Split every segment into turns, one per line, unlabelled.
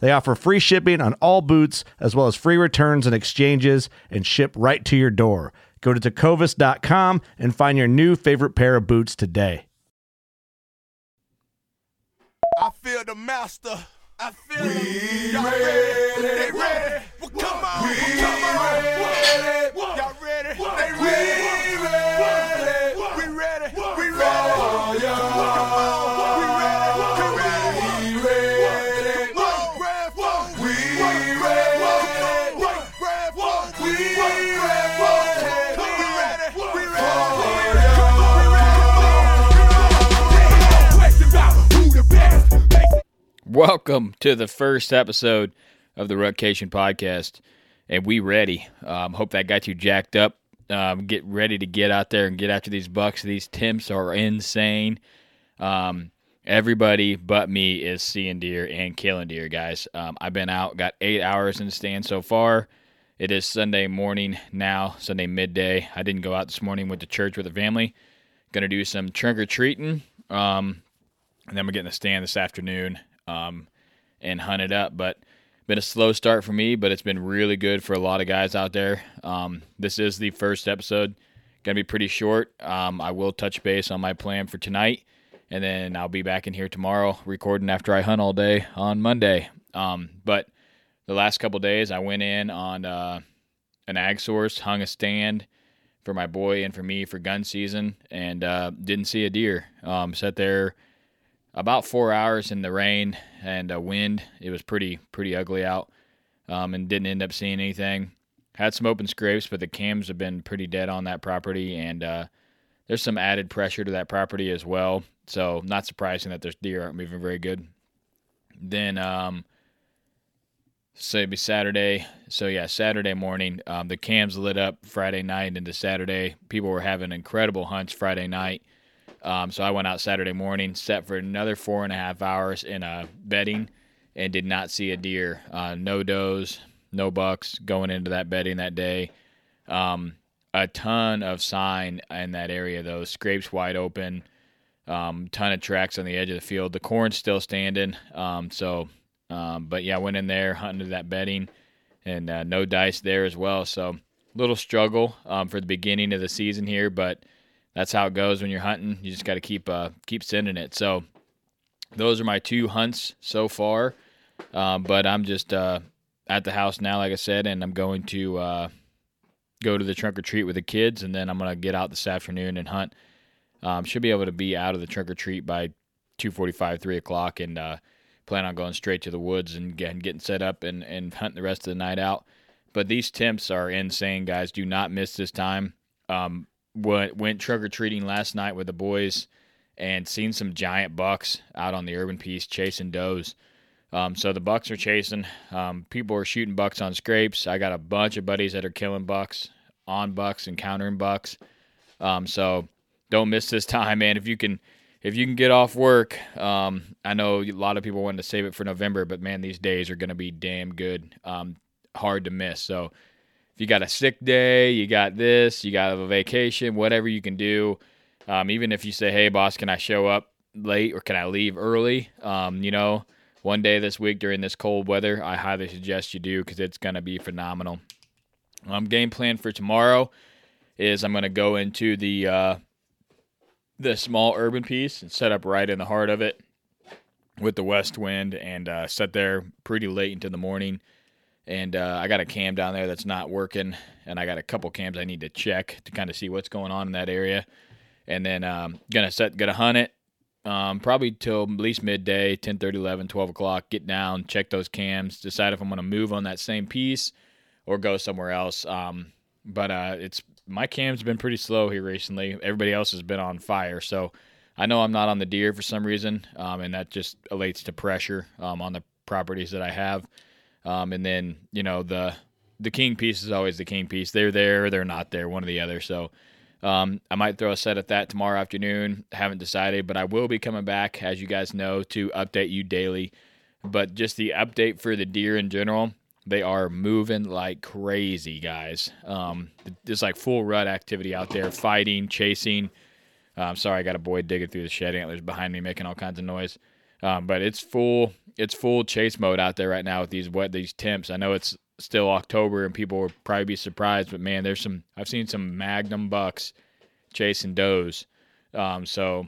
They offer free shipping on all boots, as well as free returns and exchanges, and ship right to your door. Go to tecovas.com and find your new favorite pair of boots today.
I feel the master. I feel we Y'all ready? They ready? Well, come on. We come on.
Welcome to the first episode of the Rutcation Podcast, and we ready. Um, hope that got you jacked up. Um, get ready to get out there and get after these bucks. These temps are insane. Um, everybody but me is seeing deer and killing deer, guys. Um, I've been out, got eight hours in the stand so far. It is Sunday morning now, Sunday midday. I didn't go out this morning. Went to church with the family. Gonna do some trunk or treating. Um, and then we're getting a stand this afternoon um, and hunt it up. But been a slow start for me, but it's been really good for a lot of guys out there. Um, this is the first episode, gonna be pretty short. Um, I will touch base on my plan for tonight, and then I'll be back in here tomorrow recording after I hunt all day on Monday. Um, but the last couple days, I went in on uh, an ag source, hung a stand for my boy and for me for gun season, and uh, didn't see a deer. Um, sat there about four hours in the rain and uh, wind. It was pretty pretty ugly out, um, and didn't end up seeing anything. Had some open scrapes, but the cams have been pretty dead on that property, and uh, there's some added pressure to that property as well. So not surprising that there's deer aren't moving very good. Then um, so it'd be Saturday. So yeah, Saturday morning. Um, the cams lit up Friday night into Saturday. People were having incredible hunts Friday night. Um, so I went out Saturday morning, set for another four and a half hours in a bedding, and did not see a deer. Uh, no does, no bucks going into that bedding that day. Um, a ton of sign in that area though. Scrapes wide open. Um, ton of tracks on the edge of the field. The corn's still standing. Um, so, um, but yeah, went in there hunting to that bedding, and uh, no dice there as well. So little struggle um, for the beginning of the season here, but that's how it goes when you're hunting. You just got to keep uh, keep sending it. So those are my two hunts so far. Um, but I'm just uh, at the house now, like I said, and I'm going to uh, go to the trunk or treat with the kids, and then I'm gonna get out this afternoon and hunt. Um, should be able to be out of the trunk or treat by two forty-five, three o'clock, and uh, plan on going straight to the woods and getting, getting set up and, and hunting the rest of the night out. But these temps are insane, guys. Do not miss this time. Um, went went trick or treating last night with the boys and seen some giant bucks out on the urban piece chasing does. Um, so the bucks are chasing. Um, people are shooting bucks on scrapes. I got a bunch of buddies that are killing bucks on bucks and countering bucks. Um, so don't miss this time, man. If you can, if you can get off work, um, I know a lot of people wanted to save it for November, but man, these days are going to be damn good. Um, hard to miss. So if you got a sick day, you got this, you got a vacation, whatever you can do. Um, even if you say, "Hey, boss, can I show up late or can I leave early?" Um, you know, one day this week during this cold weather, I highly suggest you do because it's gonna be phenomenal. Um, game plan for tomorrow is I'm gonna go into the uh, the small urban piece and set up right in the heart of it with the west wind and uh, set there pretty late into the morning. And uh, I got a cam down there that's not working, and I got a couple cams I need to check to kind of see what's going on in that area. And then um, gonna set, gonna hunt it um, probably till at least midday, 10, 30, 11, 12 o'clock. Get down, check those cams, decide if I'm gonna move on that same piece or go somewhere else. Um, but uh, it's my cam's been pretty slow here recently. Everybody else has been on fire, so I know I'm not on the deer for some reason, um, and that just relates to pressure um, on the properties that I have. Um, and then you know the the king piece is always the king piece. They're there, they're not there, one or the other. So um, I might throw a set at that tomorrow afternoon. Haven't decided, but I will be coming back, as you guys know, to update you daily. But just the update for the deer in general, they are moving like crazy, guys. Um, there's like full rut activity out there, fighting, chasing. I'm um, sorry, I got a boy digging through the shed antlers behind me, making all kinds of noise. Um, but it's full, it's full chase mode out there right now with these wet these temps. I know it's still October and people will probably be surprised, but man, there's some. I've seen some Magnum bucks chasing does. Um, so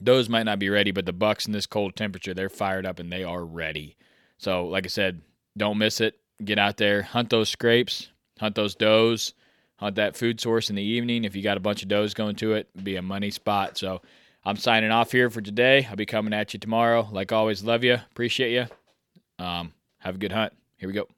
those might not be ready, but the bucks in this cold temperature, they're fired up and they are ready. So, like I said, don't miss it. Get out there, hunt those scrapes, hunt those does, hunt that food source in the evening. If you got a bunch of does going to it, be a money spot. So I'm signing off here for today. I'll be coming at you tomorrow. Like always, love you, appreciate you. Um, have a good hunt. Here we go.